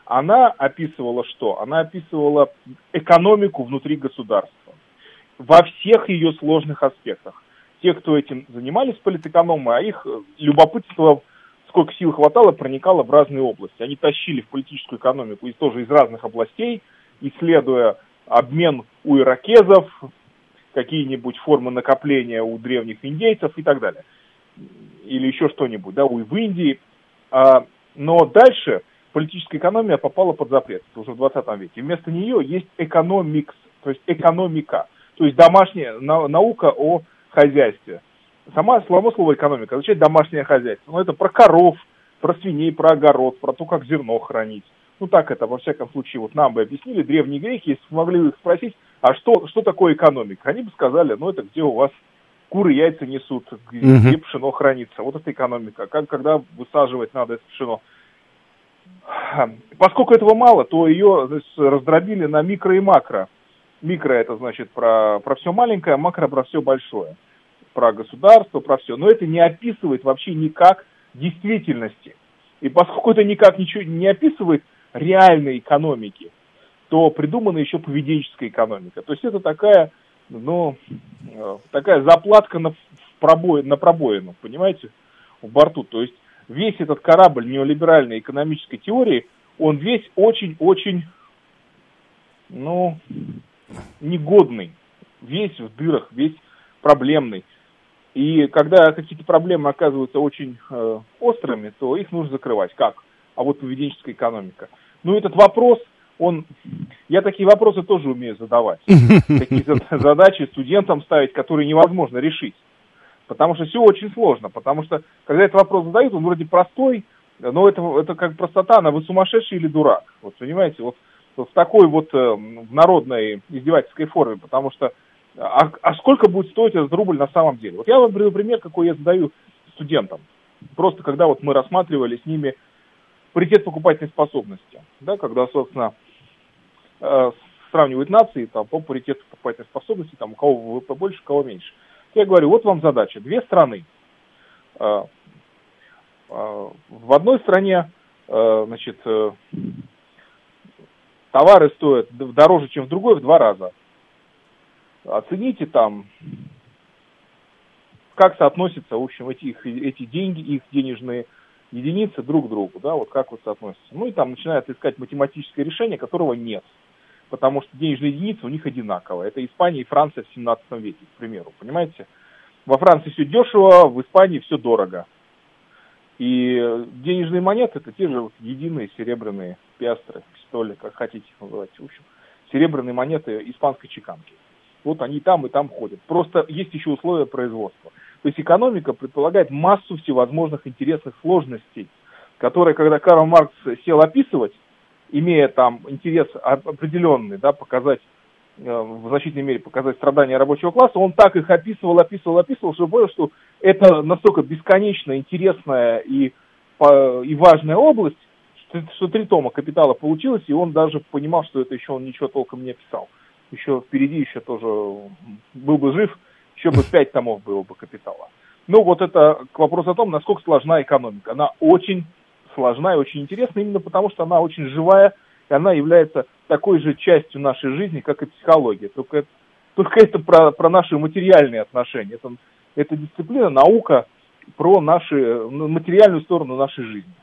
Она описывала что? Она описывала экономику внутри государства во всех ее сложных аспектах. Те, кто этим занимались политэкономы, а их э, любопытство, сколько сил хватало, проникало в разные области. Они тащили в политическую экономику из, тоже из разных областей, исследуя обмен у иракезов, какие-нибудь формы накопления у древних индейцев и так далее. Или еще что-нибудь, да, у в Индии. А, но дальше политическая экономия попала под запрет, уже в 20 веке. Вместо нее есть экономикс, то есть экономика, то есть домашняя на- наука о хозяйстве. Сама само слово экономика означает домашнее хозяйство. Но это про коров, про свиней, про огород, про то, как зерно хранить. Ну так это, во всяком случае, вот нам бы объяснили, древние греки, если бы могли их спросить, а что, что такое экономика? Они бы сказали, ну это где у вас куры яйца несут, где
Мгм.
пшено хранится. Вот это экономика. Как, когда высаживать надо это пшено. Поскольку этого мало, то ее значит, раздробили на микро и макро. Микро это значит про, про все маленькое, а макро про все большое. Про государство, про все. Но это не описывает вообще никак действительности. И поскольку это никак ничего не описывает реальной экономики, то придумана еще поведенческая экономика. То есть это такая, ну, э, такая заплатка на, в пробой, на пробоину, понимаете, в борту. То есть весь этот корабль неолиберальной экономической теории, он весь очень-очень, ну, негодный, весь в дырах, весь проблемный. И когда какие-то проблемы оказываются очень э, острыми, то их нужно закрывать. Как? А вот поведенческая экономика. Ну, этот вопрос, он... Я такие вопросы тоже умею задавать. Такие за- задачи студентам ставить, которые невозможно решить. Потому что все очень сложно. Потому что, когда этот вопрос задают, он вроде простой, но это, это как простота, она вы сумасшедший или дурак. Вот понимаете, вот в такой вот э, в народной издевательской форме, потому что а, а сколько будет стоить этот рубль на самом деле? Вот я вам приведу пример, какой я задаю студентам. Просто когда вот мы рассматривали с ними паритет покупательной способности, да, когда, собственно, э, сравнивают нации там, по паритету покупательной способности, там, у кого ВВП больше, у кого меньше. Я говорю, вот вам задача. Две страны. Э, в одной стране, значит, товары стоят дороже, чем в другой в два раза. Оцените там, как соотносятся, в общем, эти, их- эти деньги, их денежные единицы друг к другу, да, вот как вот соотносятся. Ну и там начинают искать математическое решение, которого нет. Потому что денежные единицы у них одинаковые. Это Испания и Франция в 17 веке, к примеру, понимаете? Во Франции все дешево, в Испании все дорого. И денежные монеты это те же вот единые серебряные пиастры, пистоли, как хотите называть. В общем, серебряные монеты испанской чеканки. Вот они там, и там ходят. Просто есть еще условия производства. То есть экономика предполагает массу всевозможных интересных сложностей, которые, когда Карл Маркс сел описывать, имея там интерес оп- определенный, да, показать э, в значительной мере показать страдания рабочего класса, он так их описывал, описывал, описывал, что понял, что это настолько бесконечно интересная и, и важная область, что, что три тома «Капитала» получилось, и он даже понимал, что это еще он ничего толком не описал. Еще впереди еще тоже был бы жив, еще бы пять томов было бы «Капитала». Ну, вот это к вопросу о том, насколько сложна экономика. Она очень сложна и очень интересна именно потому, что она очень живая, и она является такой же частью нашей жизни, как и психология. Только только это про, про наши материальные отношения. Это, это дисциплина, наука про наши, ну, материальную сторону нашей жизни.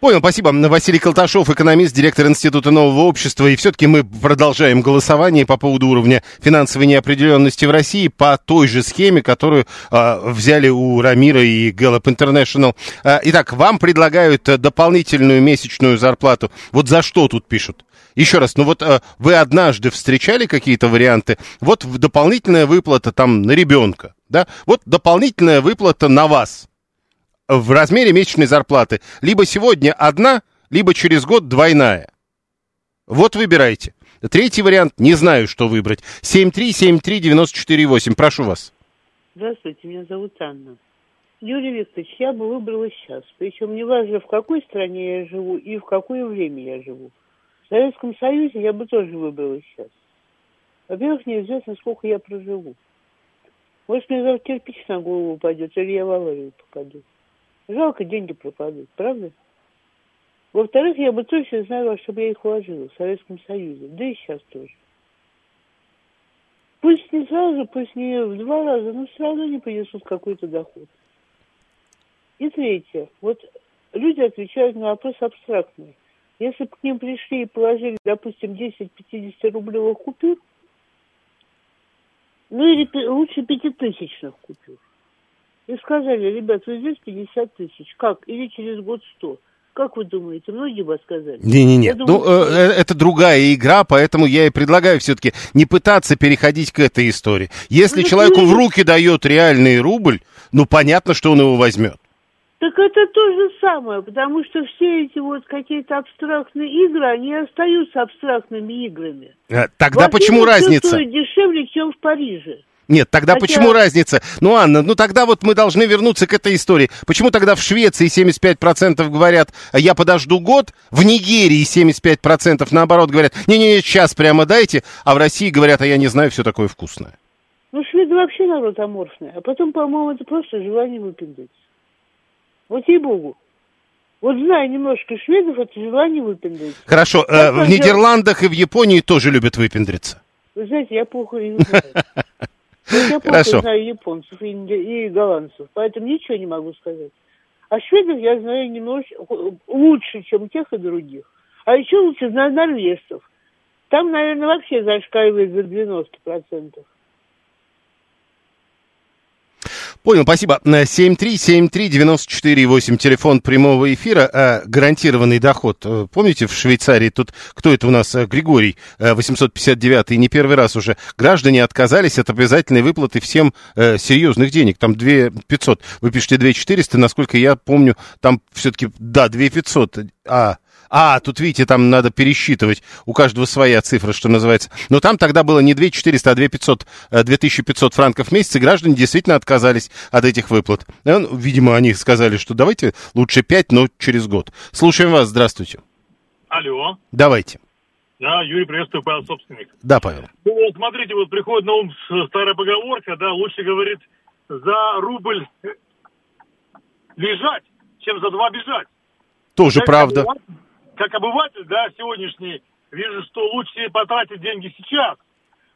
Понял, спасибо. Василий Колташов, экономист, директор Института нового общества. И все-таки мы продолжаем голосование по поводу уровня финансовой неопределенности в России по той же схеме, которую а, взяли у Рамира и Gallup International. А, итак, вам предлагают э, дополнительную месячную зарплату. Вот за что тут пишут? Еще раз, ну вот э, вы однажды встречали какие-то варианты, вот дополнительная выплата там на ребенка, да, вот дополнительная выплата на вас в размере месячной зарплаты. Либо сегодня одна, либо через год двойная. Вот выбирайте. Третий вариант, не знаю, что выбрать. 7373948, прошу вас.
Здравствуйте, меня зовут Анна. Юрий Викторович, я бы выбрала сейчас. Причем не важно, в какой стране я живу и в какое время я живу. В Советском Союзе я бы тоже выбрала сейчас. Во-первых, неизвестно, сколько я проживу. Может, мне завтра кирпич на голову упадет, или я в аварию попаду. Жалко, деньги пропадут, правда? Во-вторых, я бы точно знала, во что бы я их вложила в Советском Союзе, да и сейчас тоже. Пусть не сразу, пусть не в два раза, но все равно не принесут какой-то доход. И третье. Вот люди отвечают на вопрос абстрактный. Если бы к ним пришли и положили, допустим, 10-50 рублевых купюр, ну или лучше пятитысячных купюр, и сказали, ребят, вот здесь 50 тысяч, как? Или через год 100. Как вы думаете, многие бы сказали?
Не-не-не,
думаю,
ну э, э, это другая игра, поэтому я и предлагаю все-таки не пытаться переходить к этой истории. Если
Ну,
человеку в
ну,
руки дает реальный рубль, ну понятно, что он его возьмет.
Так это то же самое, потому что все эти вот какие-то абстрактные игры, они остаются абстрактными играми.
Э, Тогда почему разница?
дешевле, чем в Париже.
Нет, тогда
Хотя-
почему разница? Ну, Анна, ну тогда вот мы должны вернуться к этой истории. Почему тогда в Швеции 75% говорят, я подожду год, в Нигерии 75% наоборот говорят, не-не, сейчас прямо дайте, а в России говорят, а я не знаю, все такое вкусное.
Ну, шведы вообще народ аморфный. А потом, по-моему, это просто желание выпендриться. Вот ей-богу. Вот знаю немножко шведов, это желание выпендриться.
Хорошо, э, в Нидерландах и в Японии тоже любят выпендриться.
Вы знаете, я плохо их знаю. Я плохо знаю японцев и, и голландцев, поэтому ничего не могу сказать. А шведов я знаю немножко лучше, чем тех и других. А еще лучше знаю норвежцев. Там, наверное, вообще зашкаливает за 90%.
Понял, спасибо. Э, 7373948, телефон прямого эфира, э, гарантированный доход. Э, Помните, в Швейцарии тут, кто это у нас, Э, Григорий, э, 859 не первый раз уже, граждане отказались от обязательной выплаты всем э, серьезных денег. Там 2 500, вы пишете 2 400, насколько я помню, там все-таки, да, 2 500, а... А, тут, видите, там надо пересчитывать. У каждого своя цифра, что называется. Но там тогда было не 2 400, а 2 500, э, 2500 франков в месяц, и граждане действительно отказались от этих выплат. И видимо, они сказали, что давайте лучше 5, но через год. Слушаем вас, здравствуйте.
Алло.
Давайте.
Да, Юрий, приветствую, Павел Собственник.
Да, Павел.
Ну, вот смотрите, вот приходит на ум с- старая поговорка, да, лучше, говорит, за рубль лежать, чем за два бежать.
Тоже
Как
правда.
обыватель- Как обыватель, да, сегодняшний, вижу, что лучше потратить деньги сейчас,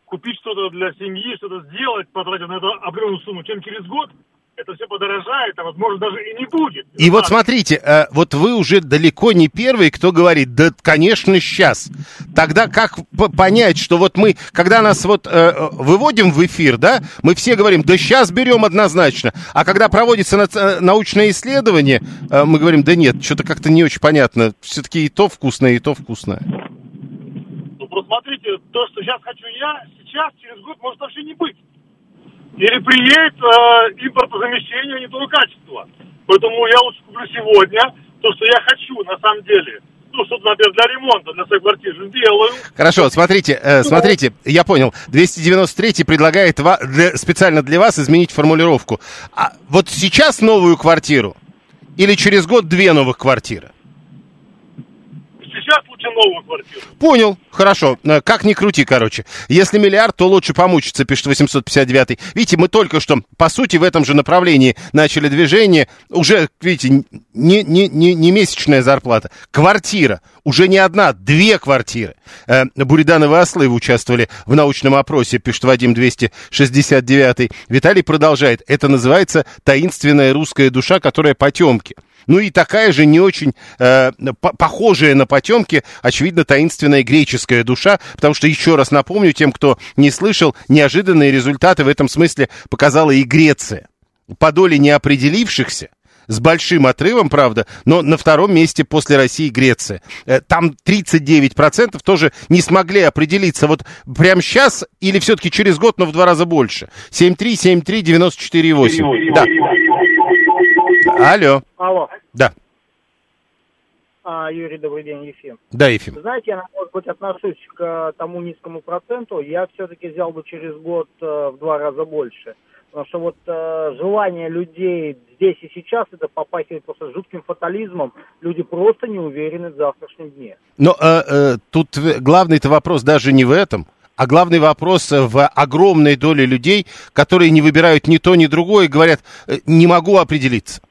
купить что-то для семьи, что-то сделать, потратить на это определенную сумму, чем через год это все подорожает, а возможно даже и не будет.
И вот смотрите, э, вот вы уже далеко не первый, кто говорит, да, конечно, сейчас. Тогда как понять, что вот мы, когда нас вот э, выводим в эфир, да, мы все говорим, да сейчас берем однозначно. А когда проводится на- э, научное исследование, э, мы говорим, да нет, что-то как-то не очень понятно. Все-таки и то вкусное, и то вкусное.
Ну, просто смотрите, то, что сейчас хочу я, сейчас, через год, может вообще не быть. Или приедет э, импортозамещение, а не то качество. Поэтому я лучше куплю сегодня то, что я хочу, на самом деле. Ну, что-то, например, для ремонта, для своей квартиры делаю.
Хорошо, смотрите, э, смотрите, я понял. 293 предлагает ва- для- специально для вас изменить формулировку. А вот сейчас новую квартиру или через год две новых квартиры?
Лучше новую квартиру.
Понял, хорошо. Э, Как ни крути, короче. Если миллиард, то лучше помучиться, пишет 859. Видите, мы только что, по сути, в этом же направлении начали движение. Уже, видите, не, не, не, не месячная зарплата. Квартира. Уже не одна, две квартиры. Э, Буридановы Ослы участвовали в научном опросе, пишет Вадим 269. Виталий продолжает. Это называется таинственная русская душа, которая потемки. Ну и такая же не очень э, по- похожая на потемки, очевидно, таинственная греческая душа, потому что, еще раз напомню, тем, кто не слышал, неожиданные результаты в этом смысле показала и Греция. По доле неопределившихся, с большим отрывом, правда, но на втором месте после России Греция. Э, Там 39% тоже не смогли определиться, вот прямо сейчас или все-таки через год, но в два раза больше. 7373948. Да. Алло.
Алло.
Да.
А, Юрий, добрый день, Ефим.
Да, Ефим.
Знаете, я, может быть, отношусь к э, тому низкому проценту. Я все-таки взял бы через год э, в два раза больше. Потому что вот э, желание людей здесь и сейчас, это попахивает просто жутким фатализмом. Люди просто не уверены в завтрашнем дне.
Но э, э, тут главный-то вопрос даже не в этом, а главный вопрос в огромной доле людей, которые не выбирают ни то, ни другое, и говорят, э, не могу определиться.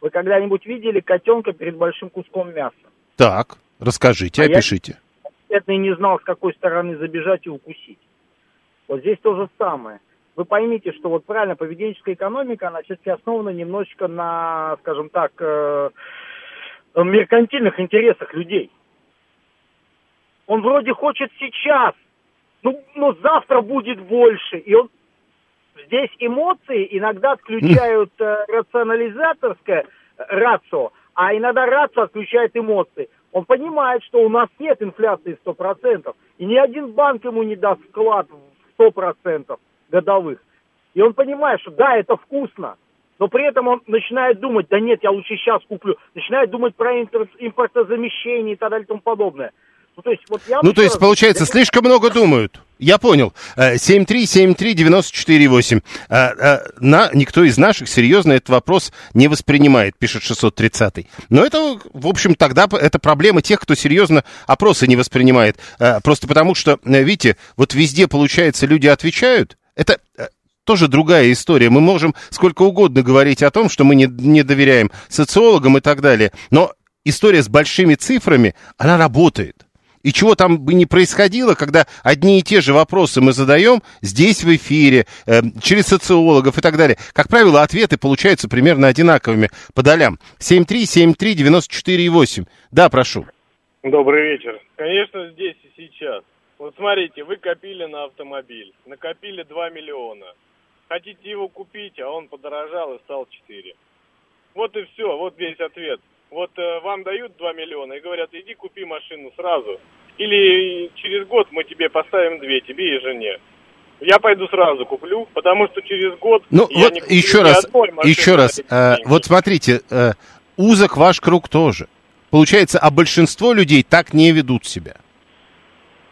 Вы когда-нибудь видели котенка перед большим куском мяса?
Так, расскажите,
А я-
опишите.
Бедный не знал, с какой стороны забежать и укусить. Вот здесь то же самое. Вы поймите, что вот правильно поведенческая экономика, она все-таки основана немножечко на, скажем так, э, меркантильных интересах людей. Он вроде хочет сейчас, ну, но завтра будет больше. И он здесь эмоции иногда отключают э, рационализаторское э, рацио, а иногда рацио отключает эмоции. Он понимает, что у нас нет инфляции 100%, и ни один банк ему не даст вклад в 100% годовых. И он понимает, что да, это вкусно, но при этом он начинает думать, да нет, я лучше сейчас куплю. Начинает думать про импортозамещение и так далее и тому подобное. Ну, то есть, вот я
Ну, то есть,
раз-
получается, слишком много думают. Я понял. Э, 7373948. Э, э, На, никто из наших серьезно этот вопрос не воспринимает, пишет 630. Но это, в общем, тогда это проблема тех, кто серьезно опросы не воспринимает. Э, Просто потому что, э, видите, вот везде, получается, люди отвечают. Это э, тоже другая история. Мы можем сколько угодно говорить о том, что мы не, не доверяем социологам и так далее. Но история с большими цифрами, она работает. И чего там бы ни происходило, когда одни и те же вопросы мы задаем здесь в эфире, э, через социологов и так далее, как правило, ответы получаются примерно одинаковыми по долям. 7373948. Да, прошу.
Добрый вечер. Конечно, здесь и сейчас. Вот смотрите, вы копили на автомобиль, накопили 2 миллиона. Хотите его купить, а он подорожал и стал 4. Вот и все, вот весь ответ. Вот э, вам дают 2 миллиона и говорят, иди купи машину сразу. Или через год мы тебе поставим две, тебе и жене. Я пойду сразу куплю, потому что через год
Ну,
я
вот
не куплю
еще раз, еще раз, э, вот смотрите, э, узок ваш круг тоже. Получается, а большинство людей так не ведут себя.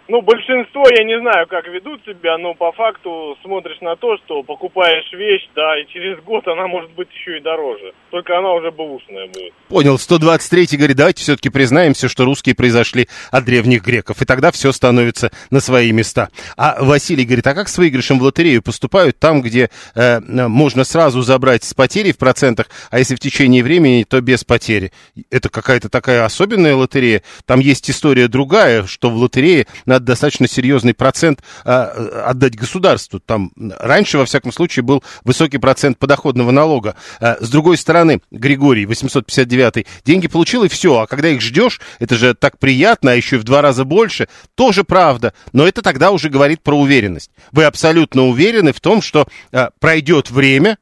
Ну, большинство, я не знаю, как ведут себя, но по факту смотришь на то, что покупаешь вещь, да, и через год она может быть еще и дороже. Только она уже бэушная будет.
Понял, 123 говорит, давайте все-таки признаемся, что русские произошли от древних греков, и тогда все становится на свои места. А Василий говорит, а как с выигрышем в лотерею поступают там, где э, можно сразу забрать с потерей в процентах, а если в течение времени, то без потери? Это какая-то такая особенная лотерея. Там есть история другая, что в лотерее надо достаточно серьезный процент э, отдать государству. Там раньше, во всяком случае, был высокий процент подоходного налога. Э, с другой стороны, Григорий, 859 деньги получил и все. А когда их ждешь, это же так приятно, а еще и в два раза больше, тоже правда. Но это тогда уже говорит про уверенность. Вы абсолютно уверены в том, что э, пройдет время,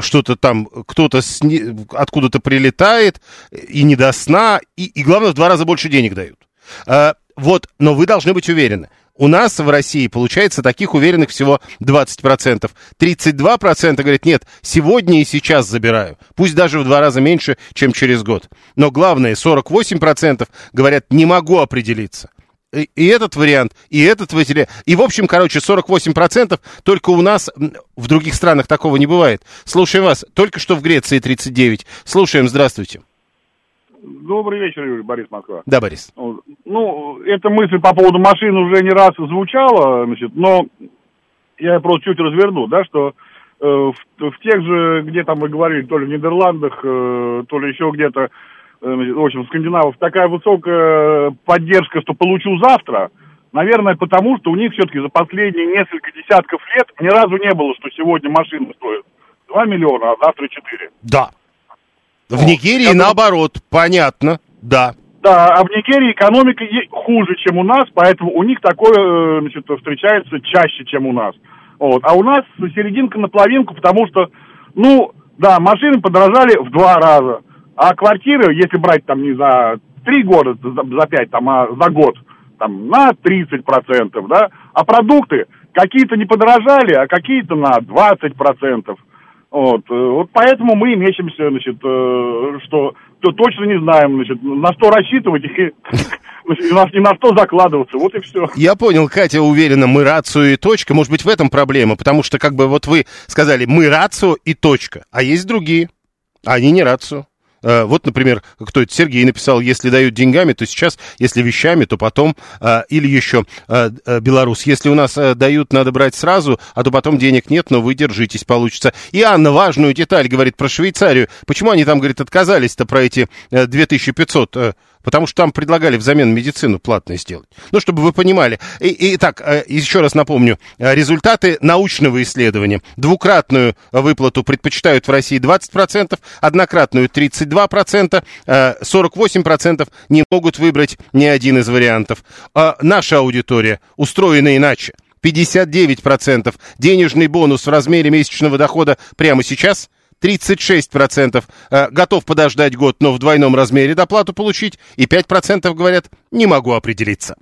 что-то там, кто-то сни- откуда-то прилетает, и не до сна, и, и главное, в два раза больше денег дают. А, вот, но вы должны быть уверены. У нас в России, получается, таких уверенных всего 20%. 32% говорят, нет, сегодня и сейчас забираю. Пусть даже в два раза меньше, чем через год. Но главное, 48% говорят, не могу определиться. И, этот вариант, и этот вариант. И, в общем, короче, 48% только у нас, в других странах такого не бывает. Слушаем вас. Только что в Греции 39. Слушаем, здравствуйте.
Добрый вечер, Юрий, Борис Москва.
Да, Борис.
Ну, эта мысль по поводу машин уже не раз звучала, значит, но я просто чуть разверну, да, что э, в, в тех же, где там вы говорили, то ли в Нидерландах, э, то ли еще где-то, э, в общем, скандинавов, такая высокая поддержка, что получу завтра, наверное, потому что у них все-таки за последние несколько десятков лет ни разу не было, что сегодня машина стоит 2 миллиона, а завтра 4.
Да. В Нигерии наоборот, понятно, да.
Да, а в Нигерии экономика хуже, чем у нас, поэтому у них такое э, значит, встречается чаще, чем у нас. Вот. А у нас серединка на половинку, потому что, ну, да, машины подорожали в два раза, а квартиры, если брать там не за три года, за, за пять, там, а за год, там, на 30%, да, а продукты какие-то не подорожали, а какие-то на 20%. Вот, э, вот поэтому мы и мечемся, значит, э, что то точно не знаем, значит, на что рассчитывать и, и на, и на что закладываться. Вот и все.
Я понял, Катя уверена, мы рацию и точка. Может быть, в этом проблема, потому что, как бы, вот вы сказали, мы рацию и точка, а есть другие, а они не рацию. Э, Вот, например, кто это, Сергей написал, если дают деньгами, то сейчас, если вещами, то потом, э, или еще э, белорус, если у нас дают, надо брать сразу, а то потом денег нет, но вы держитесь, получится. И Анна важную деталь говорит про Швейцарию. Почему они там, говорит, отказались-то про эти э, 2500? Э, Потому что там предлагали взамен медицину платной сделать. Ну, чтобы вы понимали. И, и так, э, еще раз напомню, э, результаты научного исследования. Двукратную выплату предпочитают в России 20%, однократную 32%, э, 48% не могут выбрать ни один из вариантов. А наша аудитория устроена иначе. 59% денежный бонус в размере месячного дохода прямо сейчас – 36% э, готов подождать год, но в двойном размере доплату получить, и 5% говорят, не могу определиться.